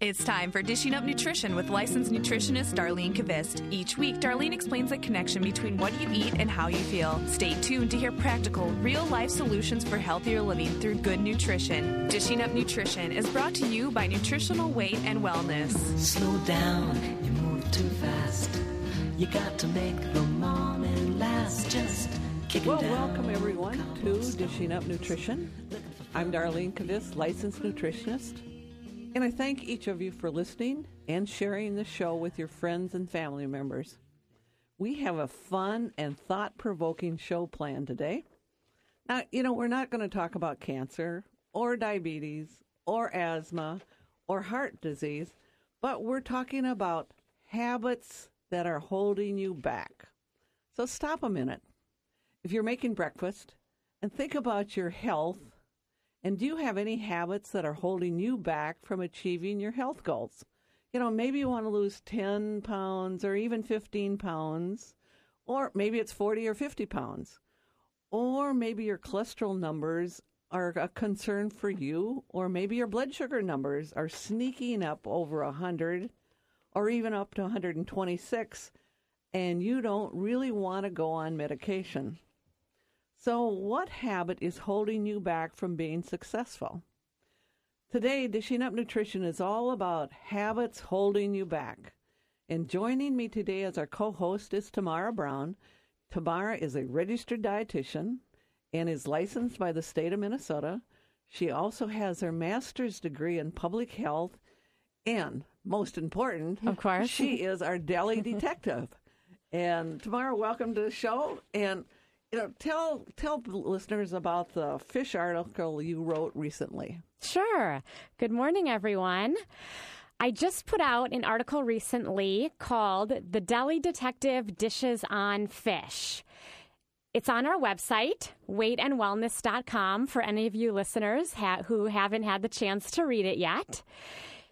It's time for Dishing Up Nutrition with licensed nutritionist Darlene Kvist. Each week, Darlene explains the connection between what you eat and how you feel. Stay tuned to hear practical, real life solutions for healthier living through good nutrition. Dishing Up Nutrition is brought to you by Nutritional Weight and Wellness. Slow down, you move too fast. You got to make the morning last. Just kick it Well, down. welcome everyone to Dishing Up Nutrition. I'm Darlene Kvist, licensed nutritionist, and I thank each of you for listening and sharing the show with your friends and family members. We have a fun and thought provoking show planned today. Now, you know, we're not going to talk about cancer or diabetes or asthma or heart disease, but we're talking about habits that are holding you back. So stop a minute. If you're making breakfast and think about your health, and do you have any habits that are holding you back from achieving your health goals? You know, maybe you want to lose 10 pounds or even 15 pounds, or maybe it's 40 or 50 pounds. Or maybe your cholesterol numbers are a concern for you, or maybe your blood sugar numbers are sneaking up over 100 or even up to 126, and you don't really want to go on medication. So, what habit is holding you back from being successful? Today, Dishing Up Nutrition is all about habits holding you back. And joining me today as our co host is Tamara Brown. Tamara is a registered dietitian and is licensed by the state of Minnesota. She also has her master's degree in public health. And most important, Of course. she is our deli detective. And Tamara, welcome to the show. And you know, tell tell listeners about the fish article you wrote recently. Sure. Good morning, everyone. I just put out an article recently called The Deli Detective Dishes on Fish. It's on our website, weightandwellness.com, for any of you listeners ha- who haven't had the chance to read it yet.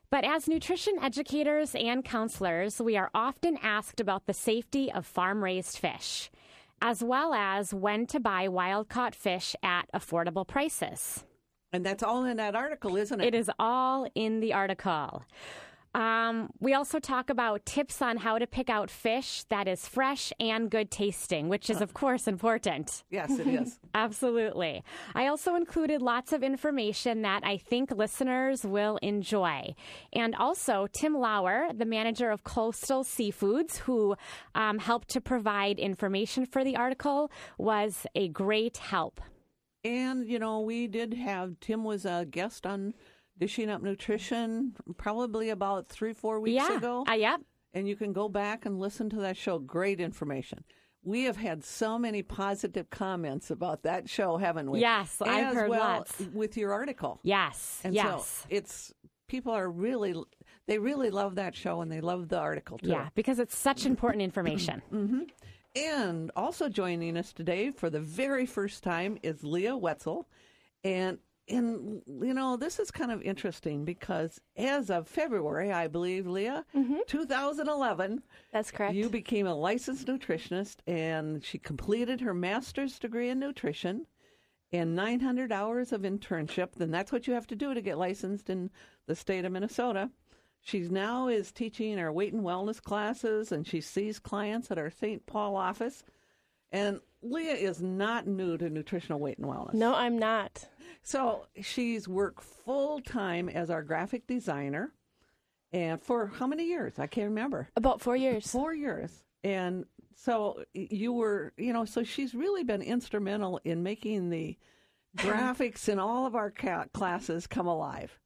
But as nutrition educators and counselors, we are often asked about the safety of farm raised fish, as well as when to buy wild caught fish at affordable prices. And that's all in that article, isn't it? It is all in the article. Um, we also talk about tips on how to pick out fish that is fresh and good tasting, which is, of course, important. Yes, it is. Absolutely. I also included lots of information that I think listeners will enjoy. And also, Tim Lauer, the manager of Coastal Seafoods, who um, helped to provide information for the article, was a great help. And you know, we did have Tim was a guest on Dishing Up Nutrition probably about three, four weeks yeah. ago. Uh, yep. and you can go back and listen to that show. Great information. We have had so many positive comments about that show, haven't we? Yes, I've heard well lots. with your article. Yes. And yes. so it's people are really they really love that show and they love the article too. Yeah, because it's such important information. And also joining us today for the very first time is Leah Wetzel. And and you know, this is kind of interesting because as of February, I believe, Leah, mm-hmm. 2011, That's correct. you became a licensed nutritionist and she completed her master's degree in nutrition and 900 hours of internship. Then that's what you have to do to get licensed in the state of Minnesota. She's now is teaching our weight and wellness classes and she sees clients at our St. Paul office. And Leah is not new to nutritional weight and wellness. no, I'm not. So she's worked full time as our graphic designer. And for how many years? I can't remember. About four years. Four years. And so you were, you know, so she's really been instrumental in making the graphics in all of our ca- classes come alive.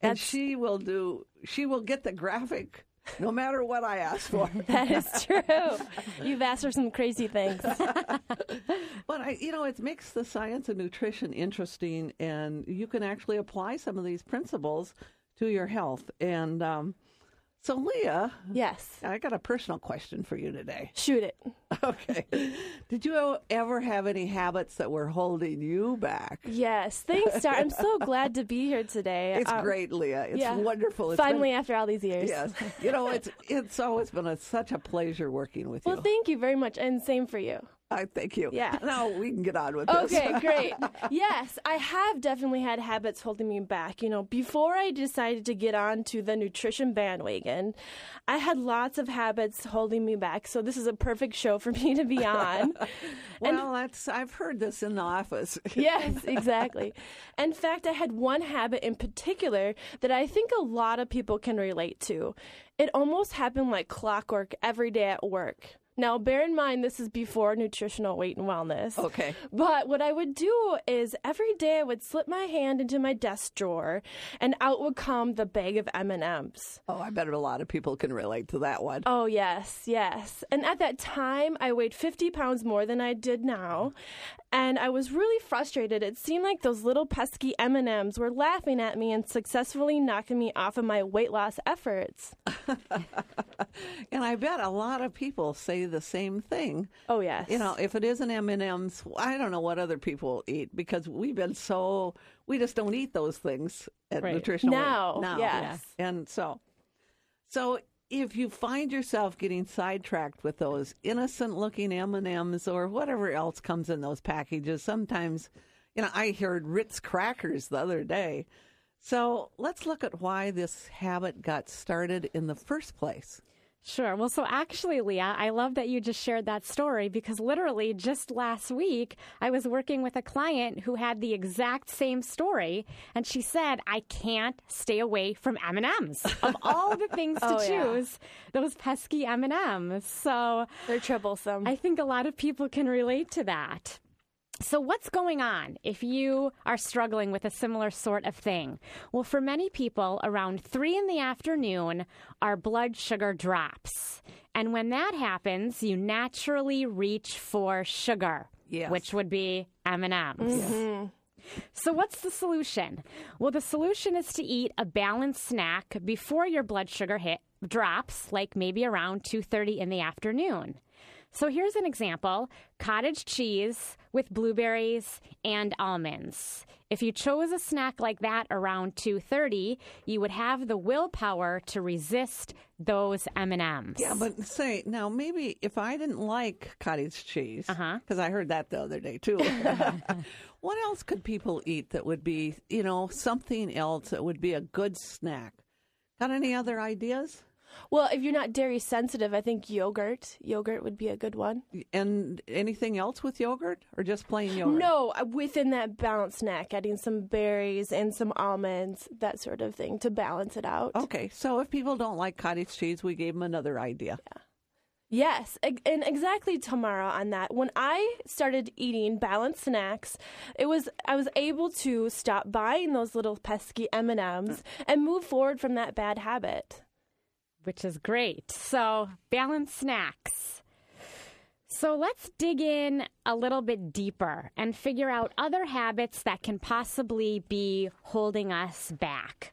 And That's- she will do, she will get the graphic no matter what I ask for. That is true. You've asked for some crazy things. But I, you know, it makes the science of nutrition interesting, and you can actually apply some of these principles to your health. And um, so, Leah, Yes. I got a personal question for you today. Shoot it. Okay, did you ever have any habits that were holding you back? Yes. Thanks, Star. I'm so glad to be here today. It's Um, great, Leah. It's yeah. wonderful. It's Finally, been- after all these years. yes. You know, it's it's always been a, such a pleasure working with you. Well, thank you very much, and same for you. I thank you. Yeah. Now we can get on with this. Okay, great. yes, I have definitely had habits holding me back. You know, before I decided to get on to the nutrition bandwagon, I had lots of habits holding me back. So this is a perfect show for me to be on. well, that's I've heard this in the office. yes, exactly. In fact, I had one habit in particular that I think a lot of people can relate to. It almost happened like clockwork every day at work. Now, bear in mind, this is before nutritional weight and wellness. Okay. But what I would do is every day I would slip my hand into my desk drawer, and out would come the bag of M and M's. Oh, I bet a lot of people can relate to that one. Oh yes, yes. And at that time, I weighed 50 pounds more than I did now, and I was really frustrated. It seemed like those little pesky M and M's were laughing at me and successfully knocking me off of my weight loss efforts. and I bet a lot of people say the same thing. Oh yes. You know, if it isn't M and M's, I don't know what other people eat because we've been so we just don't eat those things at Right. nutritional Now, Weight. now. yes. and so so if you find yourself getting sidetracked with those innocent looking M&Ms or whatever else comes in those packages sometimes you know I heard Ritz crackers the other day. So let's look at why this habit got started in the first place Sure. Well, so actually, Leah, I love that you just shared that story because literally just last week, I was working with a client who had the exact same story, and she said, "I can't stay away from M and M's. Of all the things to Oh, yeah. choose, those pesky M and M's." So They're troublesome. I think a lot of people can relate to that. So, what's going on if you are struggling with a similar sort of thing? Well, for many people, around three in the afternoon, our blood sugar drops. And when that happens, you naturally reach for sugar, Yes. which would be M&Ms. Mm-hmm. So what's the solution? Well, the solution is to eat a balanced snack before your blood sugar hit drops, like maybe around 2:30 in the afternoon. So here's an example: cottage cheese with blueberries and almonds. If you chose a snack like that around 2:30, you would have the willpower to resist those M&Ms. Yeah, but say now maybe if I didn't like cottage cheese, Uh-huh. because I heard that the other day too. what else could people eat that would be, you know, something else that would be a good snack? Got any other ideas? Well, if you're not dairy sensitive, I think yogurt. Yogurt would be a good one. And anything else with yogurt, or just plain yogurt? No, uh, within that balanced snack, adding some berries and some almonds, that sort of thing to balance it out. Okay, so if people don't like cottage cheese, we gave them another idea. Yes, and exactly Tamara on that. When I started eating balanced snacks, it was I was able to stop buying those little pesky M&Ms and move forward from that bad habit. Which is great. So, balanced snacks. So, let's dig in a little bit deeper and figure out other habits that can possibly be holding us back.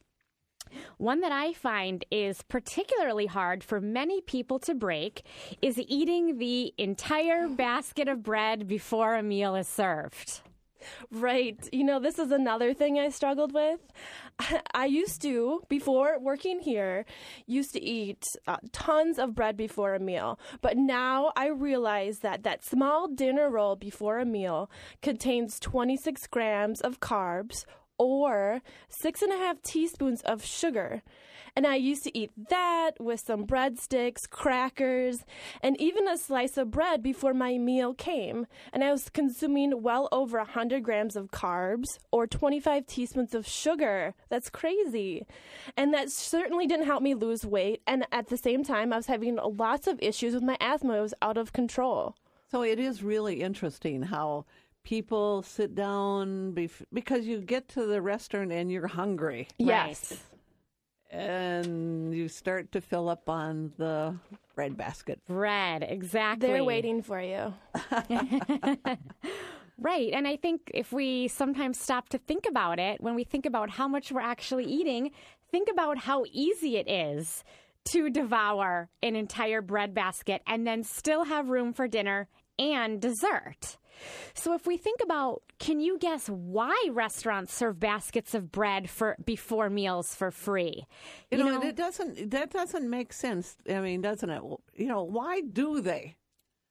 One that I find is particularly hard for many people to break is eating the entire basket of bread before a meal is served. Right. You know, this is another thing I struggled with. I used to, before working here, used to eat uh, tons of bread before a meal. But now I realize that that small dinner roll before a meal contains 26 grams of carbs or six and a half teaspoons of sugar. And I used to eat that with some breadsticks, crackers, and even a slice of bread before my meal came. And I was consuming well over 100 grams of carbs or 25 teaspoons of sugar. That's crazy. And that certainly didn't help me lose weight. And at the same time, I was having lots of issues with my asthma. It was out of control. So it is really interesting how people sit down bef- because you get to the restaurant and you're hungry. Yes. And you start to fill up on the bread basket. Bread, exactly. They're waiting for you. Right. And I think if we sometimes stop to think about it, when we think about how much we're actually eating, think about how easy it is to devour an entire bread basket and then still have room for dinner and dessert. So if we think about can you guess why restaurants serve baskets of bread for before meals for free? You, know, it doesn't that doesn't make sense. I mean, doesn't it? You know, why do they?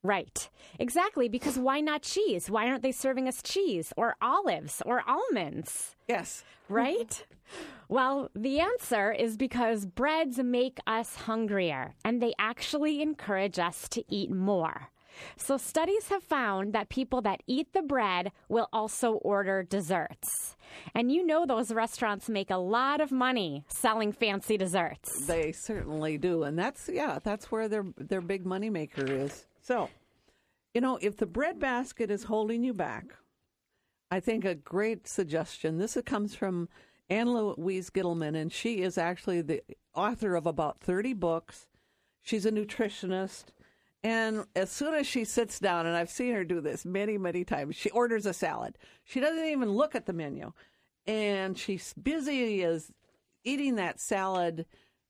Right. Exactly. Because why not cheese? Why aren't they serving us cheese or olives or almonds? Yes. Right? well, the answer is because breads make us hungrier and they actually encourage us to eat more. So, studies have found that people that eat the bread will also order desserts. And you know, those restaurants make a lot of money selling fancy desserts. They certainly do, and that's yeah, that's where their their big moneymaker is. So, you know, if the bread basket is holding you back, I think a great suggestion. This comes from Ann Louise Gittleman, and she is actually the author of about thirty books. She's a nutritionist. And as soon as she sits down, and I've seen her do this many, many times, she orders a salad. She doesn't even look at the menu. And she's busy as eating that salad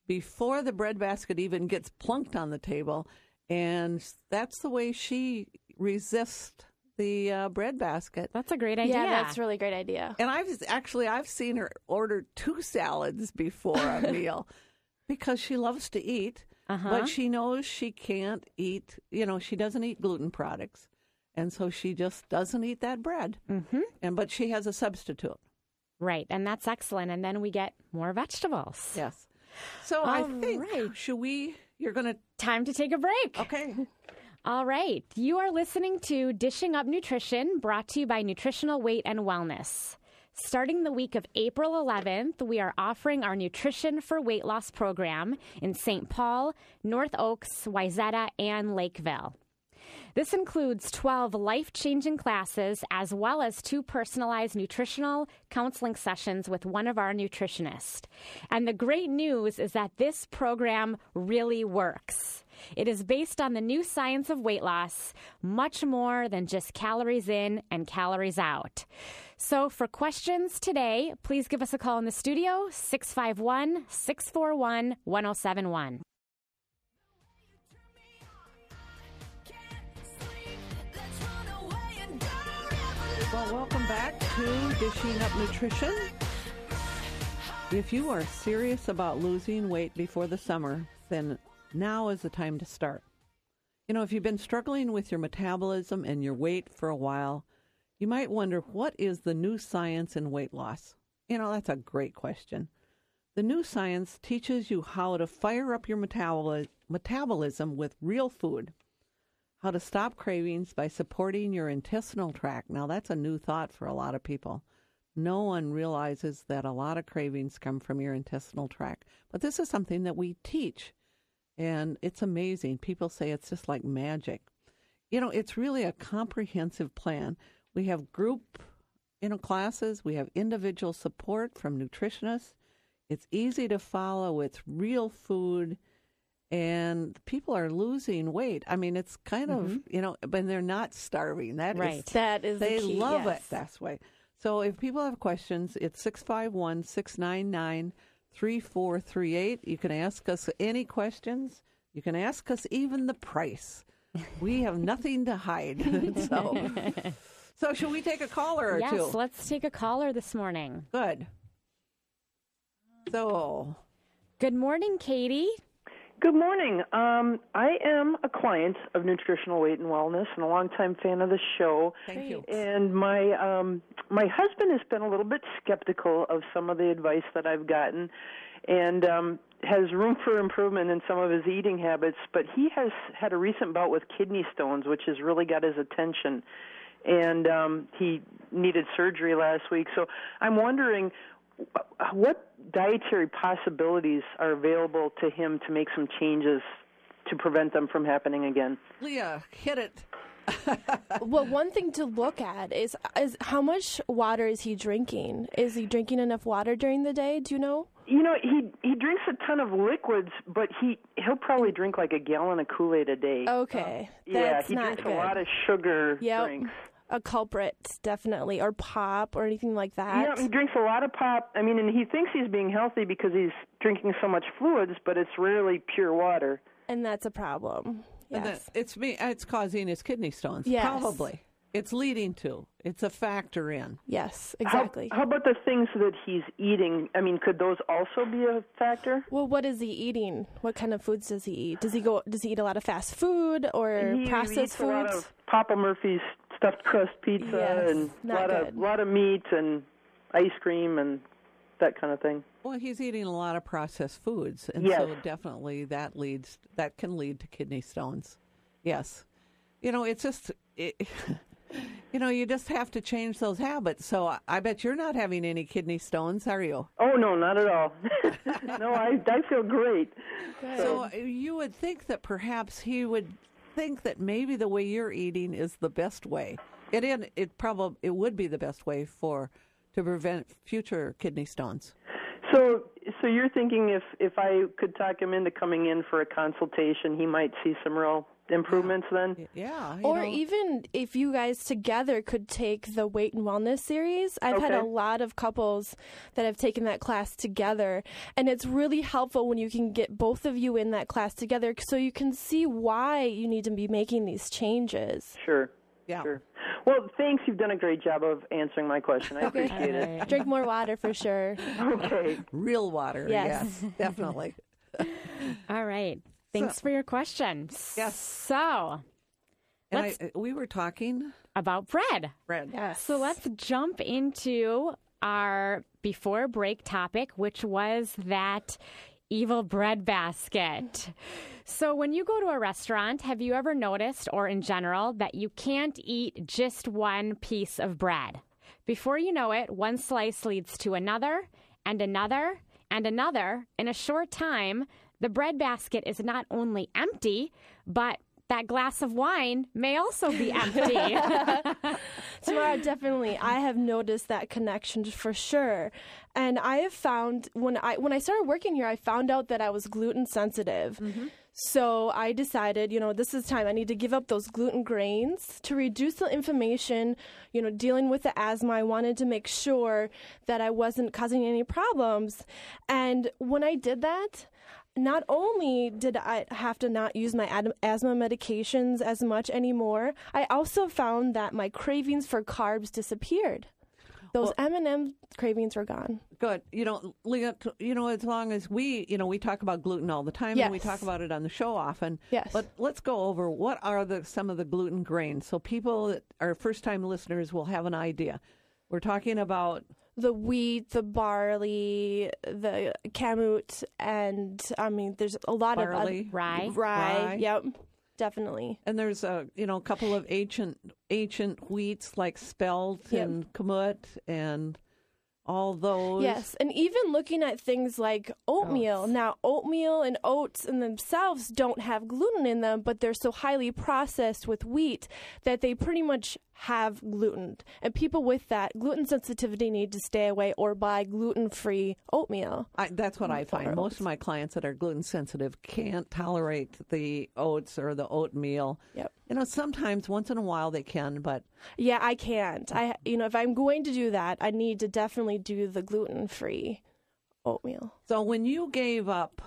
before the bread basket even gets plunked on the table. And that's the way she resists the uh, bread basket. That's a great idea. Yeah, that's a really great idea. And I've actually I've seen her order two salads before a meal because she loves to eat, Uh-huh. but she knows she can't eat. You know, she doesn't eat gluten products, and so she just doesn't eat that bread. Mm-hmm. And but she has a substitute. Right. And that's excellent. And then we get more vegetables. Yes. So I think right. should we? You're gonna Time to take a break. okay. All right. You are listening to Dishing Up Nutrition, brought to you by Nutritional Weight and Wellness. Starting the week of April 11th, we are offering our Nutrition for Weight Loss program in St. Paul, North Oaks, Wayzata, and Lakeville. This includes 12 life changing classes as well as two personalized nutritional counseling sessions with one of our nutritionists. And the great news is that this program really works. It is based on the new science of weight loss, much more than just calories in and calories out. So, for questions today, please give us a call in the studio 651 641 1071. Well, welcome back to Dishing Up Nutrition. If you are serious about losing weight before the summer, then now is the time to start. You know, if you've been struggling with your metabolism and your weight for a while, you might wonder what is the new science in weight loss? You know, that's a great question. The new science teaches you how to fire up your metaboli- metabolism with real food how to stop cravings by supporting your intestinal tract. Now, that's a new thought for a lot of people. No one realizes that a lot of cravings come from your intestinal tract. But this is something that we teach, and it's amazing. People say it's just like magic. You know, it's really a comprehensive plan. We have group you know classes, we have individual support from nutritionists. It's easy to follow. It's real food and people are losing weight. I mean, it's kind of mm-hmm. you know, but they're not starving. That is- Right. That is the they key, love yes. it that way. So if people have questions, it's 651 699 3438. You can ask us any questions. You can ask us even the price. We have nothing to hide. so, so should we take a caller or yes, two? let's take a caller this morning. Good. So, Good morning, Katie. Good morning. Um, I am a client of Nutritional Weight and Wellness and a longtime fan of the show. thank you. And my um, my husband has been a little bit skeptical of some of the advice that I've gotten, and um, has room for improvement in some of his eating habits. But he has had a recent bout with kidney stones, which has really got his attention, and um, he needed surgery last week. So I'm wondering what dietary possibilities are available to him to make some changes to prevent them from happening again. Leah, hit it. Well, one thing to look at is is how much water is he drinking? Is he drinking enough water during the day? Do you know? You know, he he drinks a ton of liquids, but he he'll probably mm. drink like a gallon of Kool Aid a day. Okay, yeah, that's he not drinks good. a lot of sugar Yep. drinks. A culprit, definitely, or pop or anything like that. Yeah, he drinks a lot of pop. I mean, and he thinks he's being healthy because he's drinking so much fluids, but it's rarely pure water. and that's a problem. Yes. that- it's me. It's causing his kidney stones. Yes. Probably. It's leading to. It's a factor in. Yes, exactly. How, about the things that he's eating? I mean, could those also be a factor? well, what is he eating? What kind of foods does he eat? Does he go? Does he eat a lot of fast food or he processed eats foods? a lot of Papa Murphy's stuffed crust pizza Yes, and a lot good. of lot of meat and ice cream and that kind of thing. Well, he's eating a lot of processed foods, and Yes. so definitely that leads that can lead to kidney stones. Yes, you know it's just it, you know you just have to change those habits. So I, I bet you're not having any kidney stones, are you? Oh no, not at all. no, I I feel great. So uh, you would think that perhaps he would think that maybe the way you're eating is the best way. It in it probably it would be the best way for to prevent future kidney stones. So so you're thinking if if I could talk him into coming in for a consultation, he might see some real improvements then? Yeah, Or know. even if you guys together could take the weight and wellness series. I've had a lot of couples that have taken that class together. And it's really helpful when you can get both of you in that class together so you can see why you need to be making these changes. Sure. yeah. Sure. Well, thanks. You've done a great job of answering my question. I appreciate it. Drink more water for sure. Okay. Real water. Yes. Yes, definitely. All right. Thanks for your question. Yes. So, And I, we were talking, about bread. Bread. Yes. So let's jump into our before break topic, which was that evil bread basket. So, when you go to a restaurant, have you ever noticed, or in general, that you can't eat just one piece of bread? Before you know it, one slice leads to another, and another, and another. In a short time, the bread basket is not only empty, but that glass of wine may also be empty. Tamara, definitely. I have noticed that connection for sure. And I have found when I when I started working here, I found out that I was gluten sensitive. Mm-hmm. So I decided, you know, this is time. I need to give up those gluten grains to reduce the inflammation. You know, dealing with the asthma, I wanted to make sure that I wasn't causing any problems. And when I did that, not only did I have to not use my ad- asthma medications as much anymore, I also found that my cravings for carbs disappeared. Those M&M cravings were gone. Good. You know, Leah, you know, as long as we, you know, we talk about gluten all the time and we talk about it on the show often. Yes. But let's go over what are the some of the gluten grains so people that are first time listeners will have an idea. We're talking about The wheat, the barley, the kamut, and I mean, there's a lot barley, of Rye. rye. Rye. Yep, definitely. and there's a you know a couple of ancient ancient wheats like spelt Yep. and kamut and all those. Yes, and even looking at things like oatmeal. Now, oatmeal and oats in themselves don't have gluten in them, but they're so highly processed with wheat that they pretty much have gluten. And people with that gluten sensitivity need to stay away or buy gluten-free oatmeal. I, that's what I mm, find. Or Most of my clients that are gluten sensitive can't tolerate the oats or the oatmeal. Yep. You know, sometimes once in a while they can, but Yeah, I can't. I you know, if I'm going to do that, I need to definitely do the gluten-free oatmeal. so when you gave up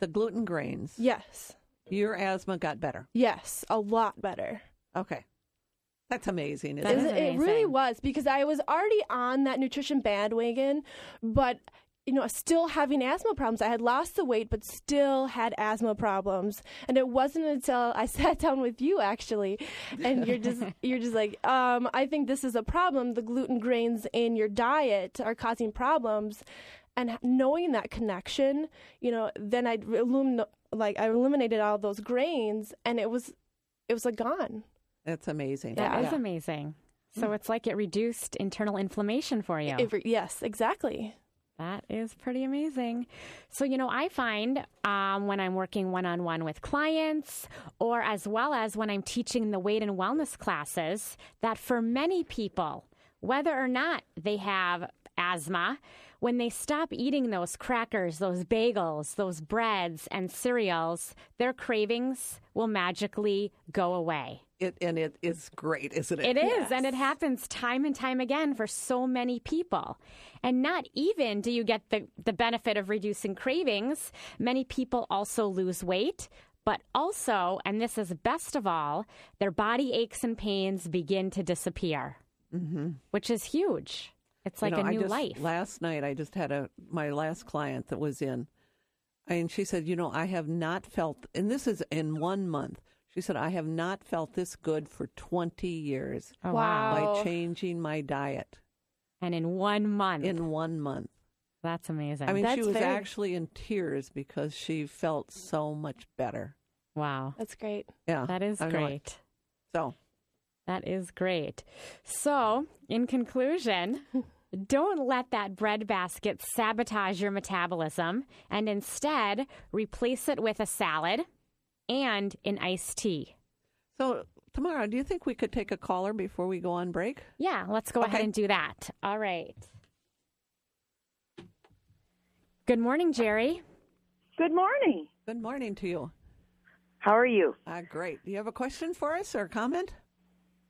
the gluten grains, Yes. your asthma got better. Yes, a lot better. Okay. That's amazing. Isn't That it? is It, it really was because I was already on that nutrition bandwagon, but you know, still having asthma problems. I had lost the weight, but still had asthma problems. And it wasn't until I sat down with you actually, and you're just you're just like, um, I think this is a problem. The gluten grains in your diet are causing problems. And knowing that connection, you know, then I illum- like I eliminated all those grains, and it was it was like gone. That's amazing. That is Yeah. amazing. So it's like it reduced internal inflammation for you. It re- yes, exactly. That is pretty amazing. So, you know, I find um, when I'm working one on one with clients, or as well as when I'm teaching the weight and wellness classes, that for many people, whether or not they have asthma, when they stop eating those crackers, those bagels, those breads, and cereals, their cravings will magically go away. It, and it is great, isn't it? It is, and it happens time and time again for so many people. And not even do you get the, the benefit of reducing cravings, many people also lose weight, But also, and this is best of all, their body aches and pains begin to disappear, mm-hmm. which is huge. It's like You know, a I new just- life. Last night, I just had a my last client that was in, and she said, "You know, I have not felt, and this is in one month." She said, "I have not felt this good for twenty years Oh, Wow. by changing my diet And in one month. in one month." that's amazing. I mean, she was very- actually in tears because she felt so much better. wow. That's great. Yeah, That is I know it. great. So, That is great. So, in conclusion, don't let that bread basket sabotage your metabolism and instead replace it with a salad and an iced tea. so Tamara, do you think we could take a caller before we go on break? Yeah, let's go ahead and do that. All right. Good morning, Jerry. Good morning. Good morning to you. How are you? Uh, great. Do you have a question for us or a comment?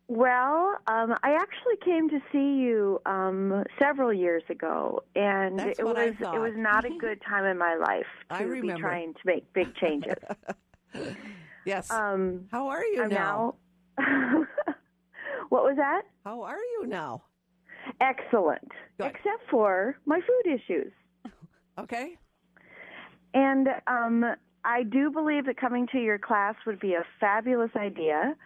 Well, um, I actually came to see you um, several years ago, and That's it what was thought. it was not a good time in my life to I be trying to make big changes. Yes. um, How are you I'm now? now. what was that? How are you now? Excellent, Good. except for my food issues. Okay. And um, I do believe that coming to your class would be a fabulous idea.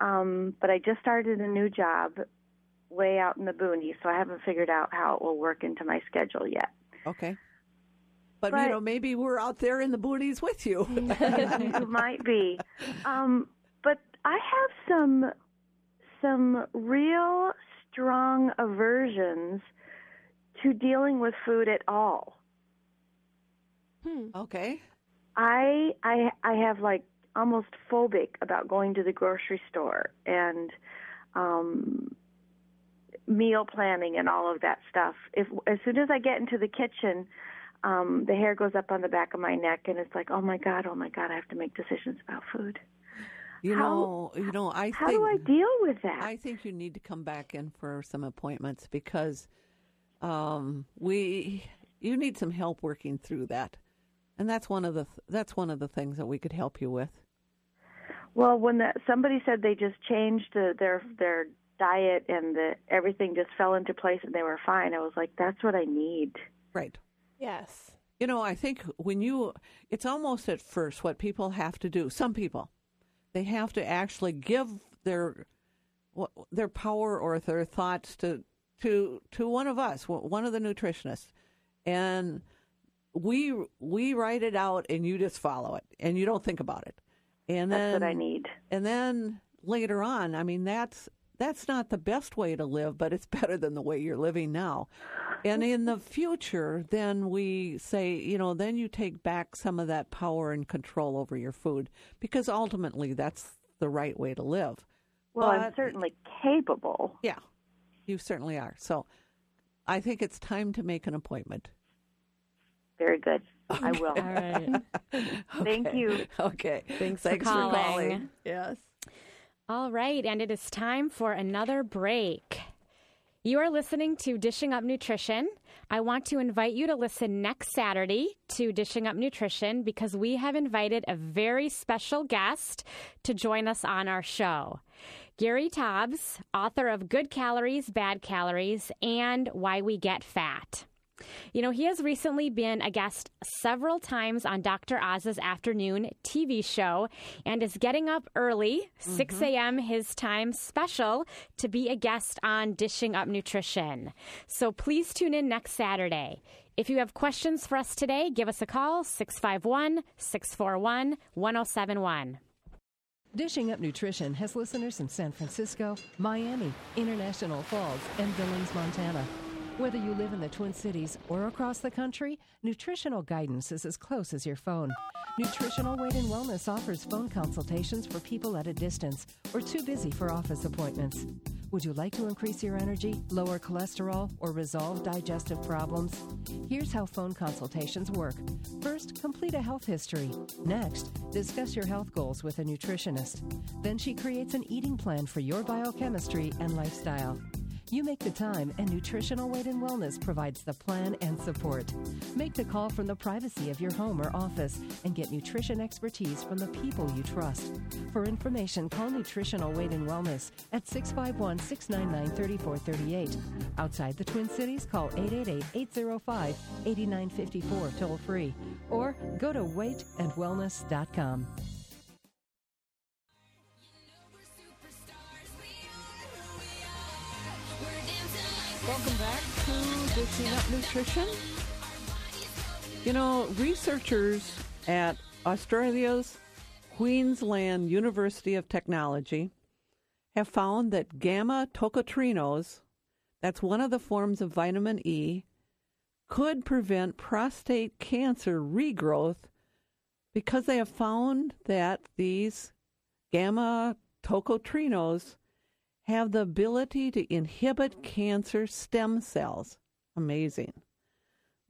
Um, but I just started a new job way out in the boonies, so I haven't figured out how it will work into my schedule yet. Okay. But, But- you know, maybe we're out there in the boonies with you. you might be. Um, but I have some some real strong aversions to dealing with food at all. okay. I I I have like almost phobic about going to the grocery store and um meal planning and all of that stuff. If as soon as I get into the kitchen, um the hair goes up on the back of my neck and it's like, "Oh my god, oh my god, I have to make decisions about food." You How- know, you know, I How think do I deal with that? I think you need to come back in for some appointments because um, we you need some help working through that, and that's one of the that's one of the things that we could help you with. Well, when the, somebody said they just changed the, their their diet and the everything just fell into place and they were fine, I was like, "That's what I need." Right. Yes. You know, I think when you, it's almost at first what people have to do. Some people, they have to actually give their what- their power or their thoughts to to to one of us, one of the nutritionists, and we we write it out, and you just follow it, and you don't think about it, and That's then what I need. and then later on, I mean, that's that's not the best way to live, but it's better than the way you're living now. And in the future, then we say, you know, then you take back some of that power and control over your food because ultimately that's the right way to live. Well, I'm certainly capable. Yeah, you certainly are. So I think it's time to make an appointment. Very good. I will. All right. Thank you. Okay. Thanks Thanks for Thanks calling. Yes. All right, and it is time for another break. You are listening to Dishing Up Nutrition. I want to invite you to listen next Saturday to Dishing Up Nutrition because we have invited a very special guest to join us on our show. Gary Taubes, author of Good Calories, Bad Calories, and Why We Get Fat. You know, he has recently been a guest several times on Dr. Oz's afternoon TV show and is getting up early, 6 mm-hmm. a.m. his time special, to be a guest on Dishing Up Nutrition. So please tune in next Saturday. If you have questions for us today, give us a call 651 641 1071. Dishing Up Nutrition has listeners in San Francisco, Miami, International Falls, and Billings, Montana. Whether you live in the Twin Cities or across the country, nutritional guidance is as close as your phone. Nutritional Weight and Wellness offers phone consultations for people at a distance or too busy for office appointments. Would you like to increase your energy, lower cholesterol, or resolve digestive problems? Here's how phone consultations work. First, complete a health history. Next, discuss your health goals with a nutritionist. Then she creates an eating plan for your biochemistry and lifestyle. You make the time, and Nutritional Weight and Wellness provides the plan and support. Make the call from the privacy of your home or office and get nutrition expertise from the people you trust. For information, call Nutritional Weight and Wellness at 651 699 3438. Outside the Twin Cities, call 888 805 8954 toll free or go to weightandwellness.com. Welcome back to Dishing Up Nutrition. You know, researchers at Australia's Queensland University of Technology have found that gamma tocotrienols, that's one of the forms of vitamin E, could prevent prostate cancer regrowth because they have found that these gamma tocotrienols have the ability to inhibit cancer stem cells. Amazing.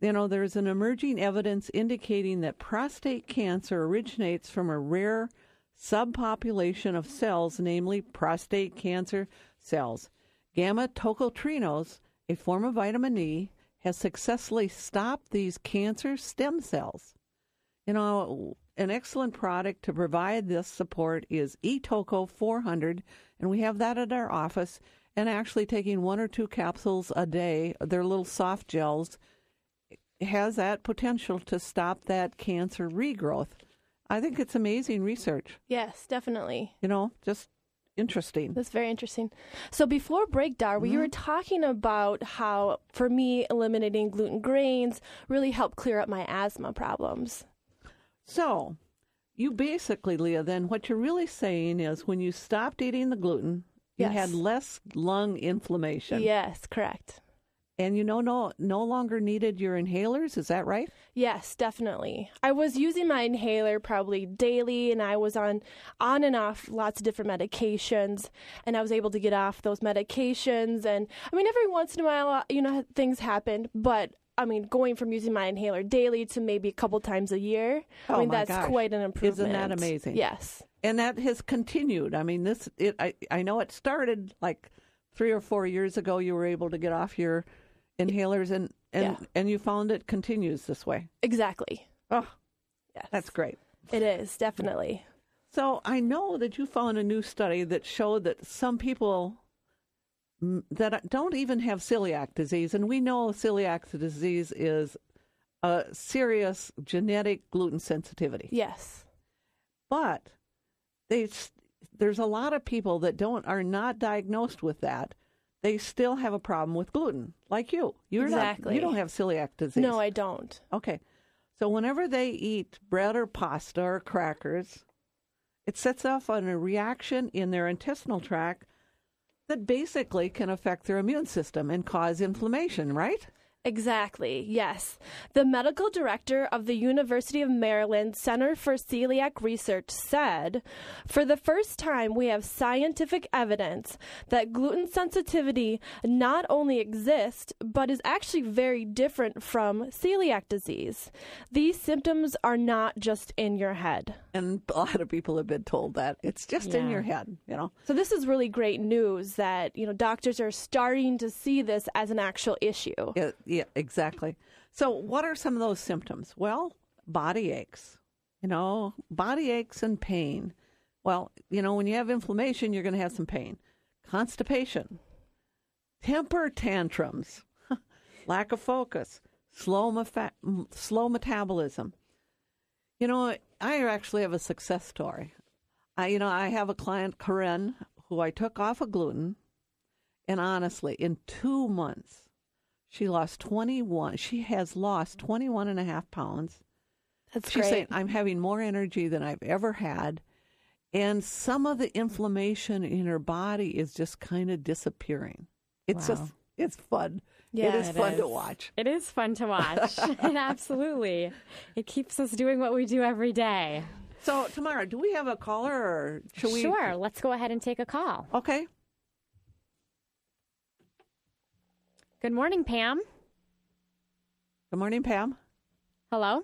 You know, there's an emerging evidence indicating that prostate cancer originates from a rare subpopulation of cells, namely prostate cancer cells. Gamma tocotrienols, a form of vitamin E, has successfully stopped these cancer stem cells. You know, an excellent product to provide this support is eToco 400, and we have that at our office. And actually, taking one or two capsules a day, they're little soft gels, has that potential to stop that cancer regrowth. I think it's amazing research. Yes, definitely. You know, just interesting. That's very interesting. So before break, Darby, Mm-hmm. you were talking about how, for me, eliminating gluten grains really helped clear up my asthma problems. So, you basically, Leah, then what you're really saying is when you stopped eating the gluten, you Yes. had less lung inflammation. Yes, correct. And you know no no longer needed your inhalers, is that right? Yes, definitely. I was using my inhaler probably daily and I was on on and off lots of different medications and I was able to get off those medications and I mean every once in a while uh, you know things happened, but I mean going from using my inhaler daily to maybe a couple times a year. I Oh mean my that's gosh. quite an improvement. Isn't that amazing? Yes. And that has continued. I mean, this it I I know it started like 3 or 4 years ago you were able to get off your inhalers and and Yeah. and you found it continues this way. Exactly. Oh, Yes. that's great. It is, definitely. So I know that you found a new study that showed that some people that don't even have celiac disease, and we know celiac disease is a serious genetic gluten sensitivity. Yes. But they, there's a lot of people that don't are not diagnosed with that. They still have a problem with gluten, like you. You're not. Exactly. You don't have celiac disease. No, I don't. Okay. So whenever they eat bread or pasta or crackers, it sets off on a reaction in their intestinal tract that basically can affect their immune system and cause inflammation, right? Exactly, yes. The medical director of the University of Maryland Center for Celiac Research said For the first time, we have scientific evidence that gluten sensitivity not only exists, but is actually very different from celiac disease. These symptoms are not just in your head. And a lot of people have been told that. It's just in your head, you know. So this is really great news that, you know, doctors are starting to see this as an actual issue. Yeah, yeah, exactly. So, what are some of those symptoms? Well, body aches, you know, body aches and pain. Well, you know, when you have inflammation, you're going to have some pain. Constipation, temper tantrums, lack of focus, slow, mefa- slow metabolism. You know, I actually have a success story. I, you know, I have a client, Corinne, who I took off of gluten, and honestly, in two months, she lost 21. She has lost 21 and a half pounds. That's She's great. saying, I'm having more energy than I've ever had. And some of the inflammation in her body is just kind of disappearing. It's Wow. just, it's fun. Yeah, it is it fun to watch. It is fun to watch. and Absolutely. It keeps us doing what we do every day. So, Tamara, do we have a caller or should we? Sure. Let's go ahead and take a call. Okay. Good morning, Pam. Good morning, Pam. Hello.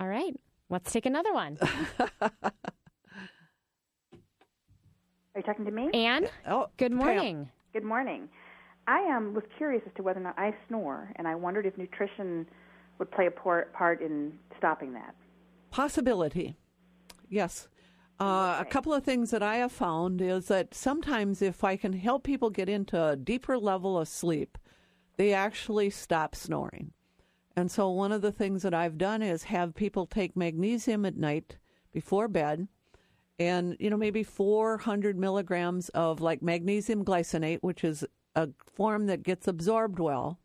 All right. Let's take another one. Are you talking to me? Anne, Oh, good Pam. morning. Good morning. I um, was curious as to whether or not I snore, and I wondered if nutrition would play a por- part in stopping that. Possibility. Yes. Uh, A couple of things that I have found is that sometimes if I can help people get into a deeper level of sleep, they actually stop snoring. And so one of the things that I've done is have people take magnesium at night before bed and, you know, maybe 400 milligrams of like magnesium glycinate, which is a form that gets absorbed well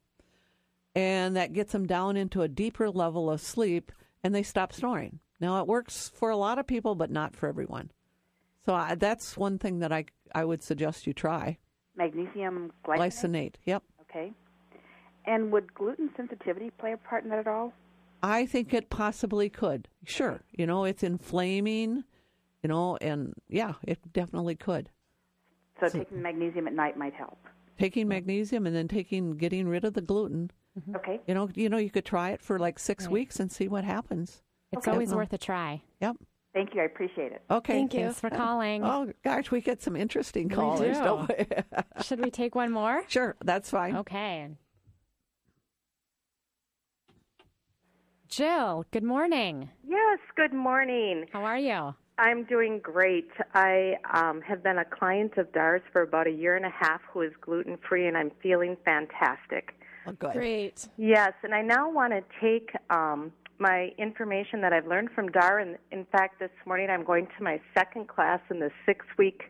and that gets them down into a deeper level of sleep and they stop snoring. Now, it works for a lot of people, but not for everyone. So I, that's one thing that I, I would suggest you try. Magnesium glycinate. Glycinate, yep. Okay. And would gluten sensitivity play a part in that at all? I think it possibly could. Sure. You know, it's inflaming, you know, and yeah, it definitely could. So, taking magnesium at night might help. Taking magnesium and then taking getting rid of the gluten. Okay. You know, you know, you could try it for like six Right. weeks and see what happens. It's Okay. always worth a try. Yep. Thank you. I appreciate it. Okay. Thank you. Thanks for calling. Oh gosh, we get some interesting We callers, do. don't we? Should we take one more? sure, that's fine. Okay. Jill, good morning. Yes, good morning. How are you? I'm doing great. I um, have been a client of Dars for about a year and a half who is gluten free, and I'm feeling fantastic. Oh, good. Great. Yes, and I now want to take um, my information that I've learned from Dar, and in fact, this morning I'm going to my second class in the six week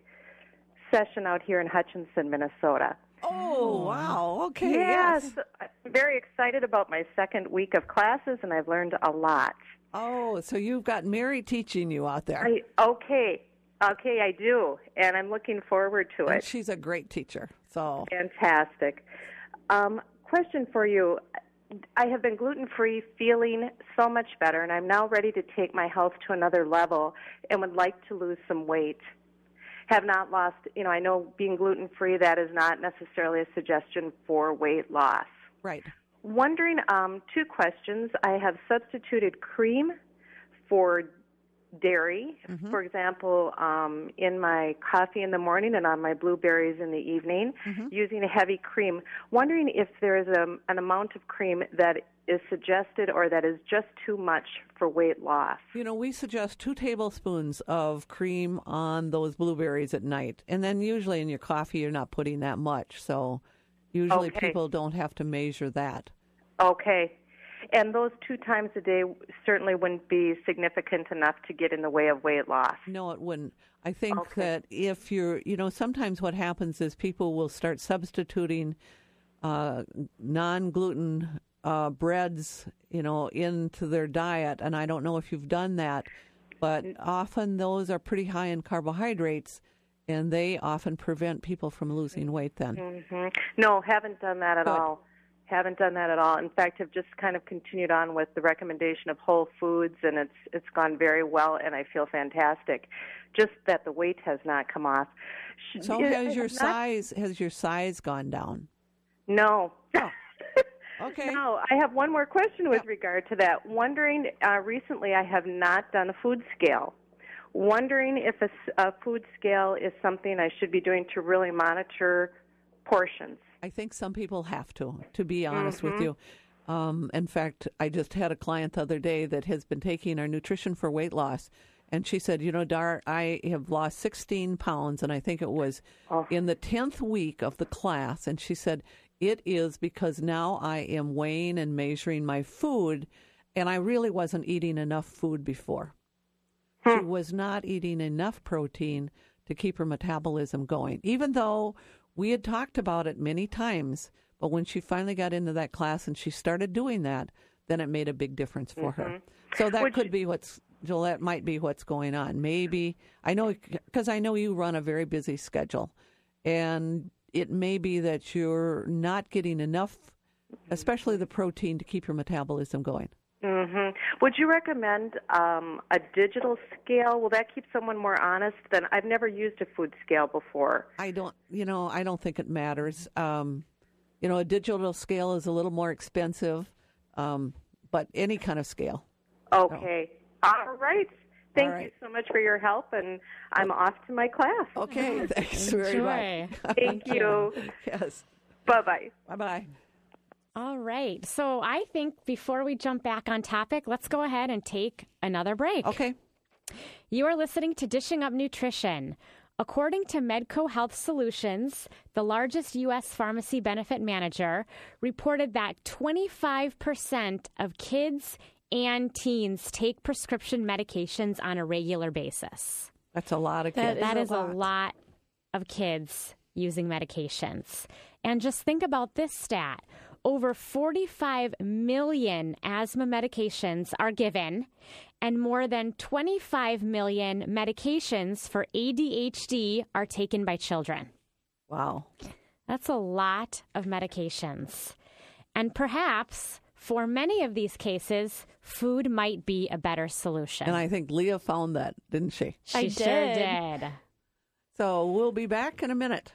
session out here in Hutchinson, Minnesota. Oh wow. Okay. yes, I'm very excited about my second week of classes, and I've learned a lot. Oh, so you've got Mary teaching you out there. I, okay, okay, I do, and I'm looking forward to And it. she's a great teacher. So Fantastic. Um, question for you. I have been gluten free, feeling so much better, and I'm now ready to take my health to another level and would like to lose some weight. Have not lost, you know, I know being gluten free, that is not necessarily a suggestion for weight loss. right. Wondering, um, two questions. I have substituted cream for dairy, for example, um, in my coffee in the morning and on my blueberries in the evening, using a heavy cream. Wondering if there is a, an amount of cream that is suggested or that is just too much for weight loss. You know, we suggest two tablespoons of cream on those blueberries at night. And then usually in your coffee, you're not putting that much. So usually Okay. people don't have to measure that. Okay. And those two times a day certainly wouldn't be significant enough to get in the way of weight loss. No, it wouldn't. I think Okay. that if you're, you know, sometimes what happens is people will start substituting uh, non gluten uh, breads, you know, into their diet. And I don't know if you've done that, but often those are pretty high in carbohydrates and they often prevent people from losing weight then. hmm No, haven't done that at Good. all. Haven't done that at all. In fact, have just kind of continued on with the recommendation of whole foods, and it's it's gone very well, and I feel fantastic. Just that the weight has not come off. So I has your not- size has your size gone down? No. Okay. No, I have one more question with regard to that. Wondering, uh, recently I have not done a food scale. Wondering if a food scale is something I should be doing to really monitor portions. I think some people have to, to be honest with Mhm. you. Um, in fact, I just had a client the other day that has been taking our nutrition for weight loss. And she said, You know, Dar, I have lost 16 pounds, and I think it was in the 10th week of the class. And she said, It is because now I am weighing and measuring my food, and I really wasn't eating enough food before. She was not eating enough protein to keep her metabolism going, even though we had talked about it many times. But when she finally got into that class and she started doing that, then it made a big difference for her. Mm-hmm. So that Would could be what's, Gillette might be what's going on. Maybe, I know, because I know you run a very busy schedule. And it may be that you're not getting enough, mm-hmm. especially the protein, to keep your metabolism going. Hmm Would you recommend um, a digital scale? Will that keep someone more honest than I've never used a food scale before? I don't, you know, I don't think it matters. Um, you know, a digital scale is a little more expensive, um, but any kind of scale. Okay. All right. Thank right. you so much for your help, and I'm off to my class. Okay, thanks very much. Thank you. yes. Bye bye. Bye bye. All right. So I think before we jump back on topic, let's go ahead and take another break. Okay. You are listening to Dishing Up Nutrition. According to Medco Health Solutions, the largest U.S. pharmacy benefit manager reported that 25% of kids and teens take prescription medications on a regular basis. That's a lot of kids. That, that is a lot of kids using medications. And just think about this stat over 45 million asthma medications are given, and more than 25 million medications for ADHD are taken by children. Wow. That's a lot of medications. And perhaps for many of these cases, food might be a better solution. And I think Leah found that, didn't she? She I sure did. did. So we'll be back in a minute.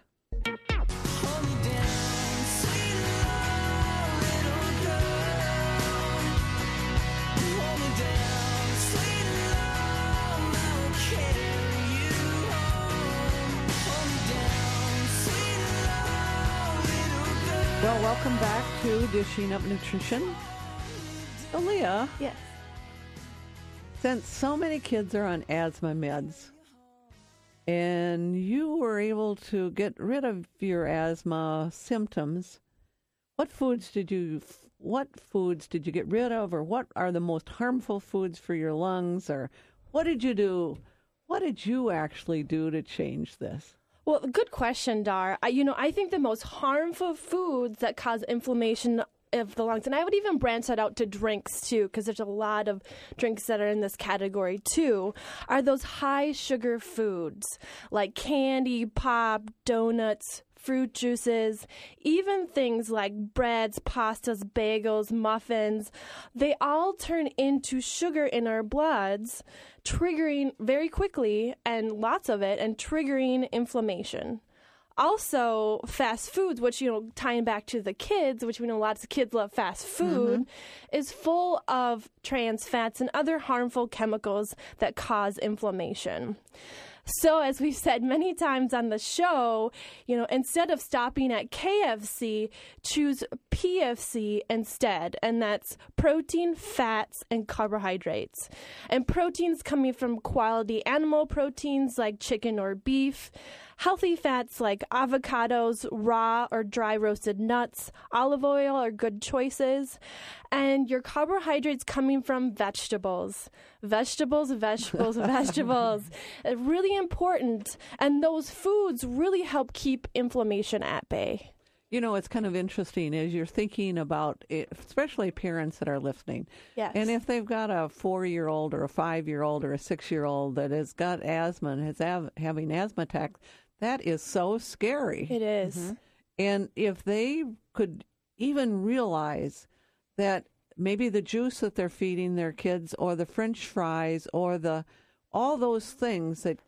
Well, welcome back to Dishing Up Nutrition. Leah, Yes. since so many kids are on asthma meds, and you were able to get rid of your asthma symptoms, what foods did you what foods did you get rid of, or what are the most harmful foods for your lungs, or what did you do? What did you actually do to change this? Well, good question, Dar. I, you know, I think the most harmful foods that cause inflammation of the lungs, and I would even branch that out to drinks too, because there's a lot of drinks that are in this category too, are those high sugar foods like candy, pop, donuts, fruit juices, even things like breads, pastas, bagels, muffins. They all turn into sugar in our bloods, triggering very quickly and lots of it, and triggering inflammation. Also fast foods which you know tying back to the kids which we know lots of kids love fast food mm-hmm. is full of trans fats and other harmful chemicals that cause inflammation so as we've said many times on the show you know instead of stopping at kfc choose pfc instead and that's protein fats and carbohydrates. And proteins coming from quality animal proteins like chicken or beef Healthy fats like avocados, raw or dry roasted nuts, olive oil are good choices. And your carbohydrates coming from vegetables. Vegetables, vegetables, vegetables. Uh, Really important. And those foods really help keep inflammation at bay. You know, it's kind of interesting as you're thinking about it, especially parents that are listening. Yes. And if they've got a four year old or a five year old or a six year old that has got asthma and is av- having asthma attacks, that is so scary. It is. And if they could even realize that maybe the juice that they're feeding their kids or the french fries or the all those things that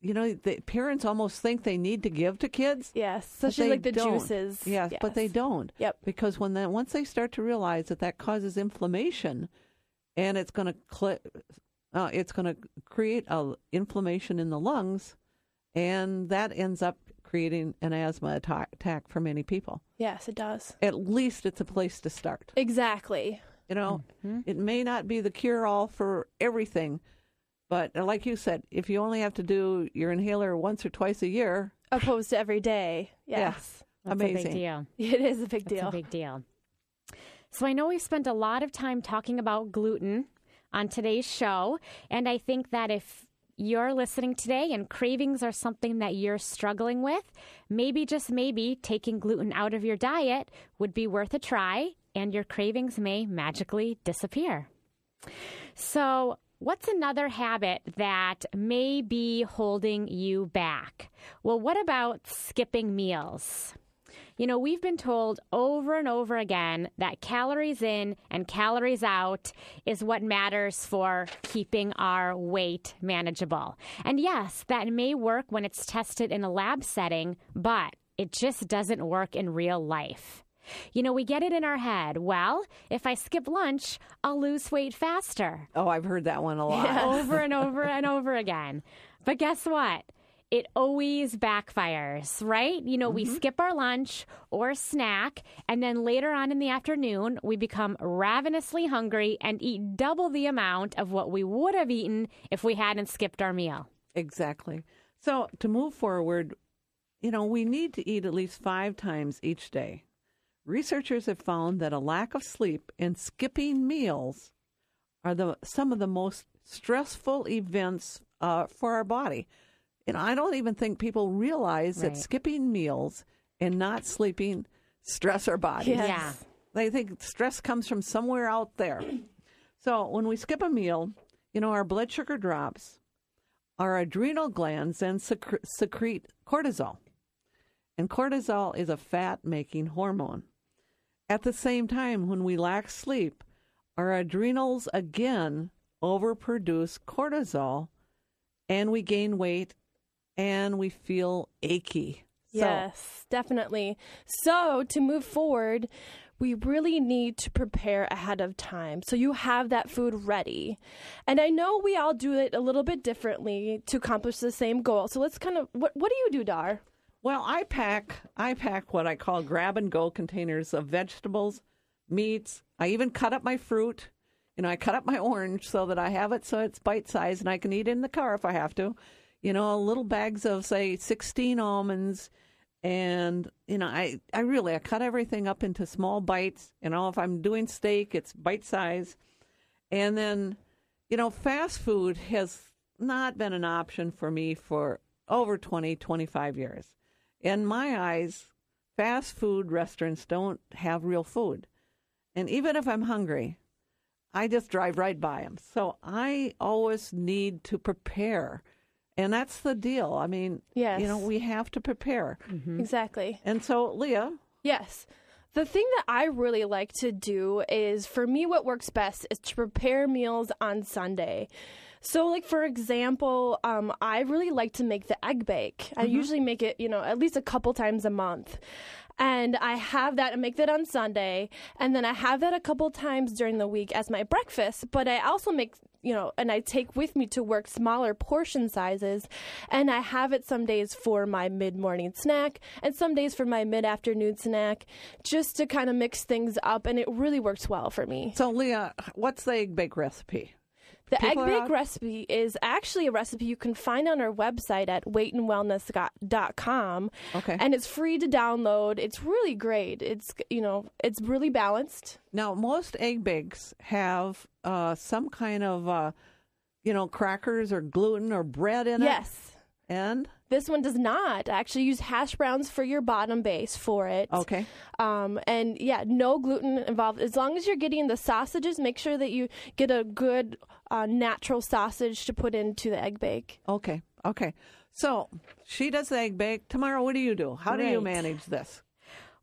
you know the parents almost think they need to give to kids Yes. Especially like the don't. juices. Yes, but they don't. Yep. Because when that once they start to realize that that causes inflammation, and it's going to cl- uh, it's going to create a inflammation in the lungs, and that ends up creating an asthma attack, attack for many people. Yes, it does. At least it's a place to start. Exactly. You know, Mm-hmm. it may not be the cure all for everything, but like you said, if you only have to do your inhaler once or twice a year, Opposed to every day. Yes. That's amazing. a big deal. It is a big That's deal. a big deal. So I know we've spent a lot of time talking about gluten on today's show, and I think that if you're listening today and cravings are something that you're struggling with, maybe just maybe taking gluten out of your diet would be worth a try, and your cravings may magically disappear. So, what's another habit that may be holding you back? Well, what about skipping meals? You know, we've been told over and over again that calories in and calories out is what matters for keeping our weight manageable. And yes, that may work when it's tested in a lab setting, but it just doesn't work in real life. You know, we get it in our head. Well, if I skip lunch, I'll lose weight faster. Oh, I've heard that one a lot. Over and over and over again. But guess what? It always backfires, right? You know, we skip our lunch or snack, and then later on in the afternoon, we become ravenously hungry and eat double the amount of what we would have eaten if we hadn't skipped our meal. Exactly. So to move forward, you know, we need to eat at least five times each day. Researchers have found that a lack of sleep and skipping meals are the some of the most stressful events uh, for our body. And I don't even think people realize Right. that skipping meals and not sleeping stress our bodies. Yes. Yeah. They think stress comes from somewhere out there. So when we skip a meal, you know, our blood sugar drops, our adrenal glands then secre- secrete cortisol. And cortisol is a fat making hormone. At the same time, when we lack sleep, our adrenals again overproduce cortisol and we gain weight and we feel achy. So- Yes, definitely. So, to move forward, we really need to prepare ahead of time so you have that food ready. And I know we all do it a little bit differently to accomplish the same goal. So, let's kind of what what do you do, Dar? Well, I pack I pack what I call grab and go containers of vegetables, meats. I even cut up my fruit. You know, I cut up my orange so that I have it so it's bite sized and I can eat it in the car if I have to. You know, little bags of say 16 almonds and you know, I I really I cut everything up into small bites. You know, if I'm doing steak, it's bite size. And then, you know, fast food has not been an option for me for over 20, 25 years. In my eyes, fast food restaurants don't have real food. And even if I'm hungry, I just drive right by them. So I always need to prepare. And that's the deal. I mean, Yes. you know, we have to prepare. Exactly. And so, Leah, Yes. The thing that I really like to do is for me, what works best is to prepare meals on Sunday. So, like for example, um, I really like to make the egg bake. I usually make it, you know, at least a couple times a month. And I have that and make that on Sunday. And then I have that a couple times during the week as my breakfast. But I also make, you know, and I take with me to work smaller portion sizes. And I have it some days for my mid morning snack and some days for my mid afternoon snack just to kind of mix things up. And it really works well for me. so Leah, what's the egg bake recipe? The People egg bake out- recipe is actually a recipe you can find on our website at weightandwellness.com. Okay. And it's free to download. It's really great. It's, you know, it's really balanced. Now, most egg bakes have uh, some kind of, uh, you know, crackers or gluten or bread in it. Yes. And This one does not actually use hash browns for your bottom base for it. okay, Um, and yeah, no gluten involved. As long as you're getting the sausages, make sure that you get a good uh, natural sausage to put into the egg bake. okay, okay. So she does the egg bake. Tamara, what do you do? How do you manage this?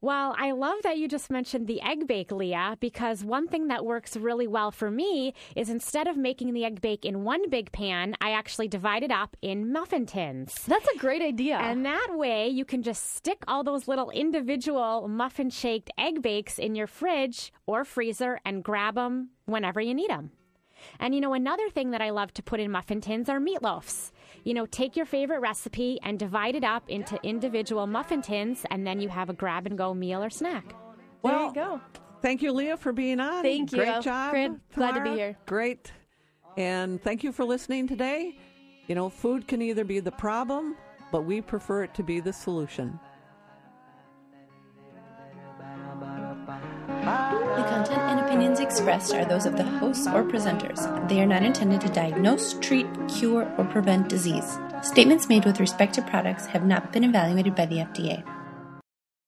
Well, I love that you just mentioned the egg bake, Leah, because one thing that works really well for me is instead of making the egg bake in one big pan, I actually divide it up in muffin tins. That's a great idea. And that way you can just stick all those little individual muffin shaped egg bakes in your fridge or freezer and grab them whenever you need them. And you know, another thing that I love to put in muffin tins are meatloafs. You know, take your favorite recipe and divide it up into individual muffin tins, and then you have a grab and go meal or snack. there Well, you go. Thank you, Leah, for being on. Thank you. Great job. Great. Glad to be here. Great. And thank you for listening today. You know, food can either be the problem, but we prefer it to be the solution. The content and opinions expressed are those of the hosts or presenters. They are not intended to diagnose, treat, cure, or prevent disease. Statements made with respect to products have not been evaluated by the FDA.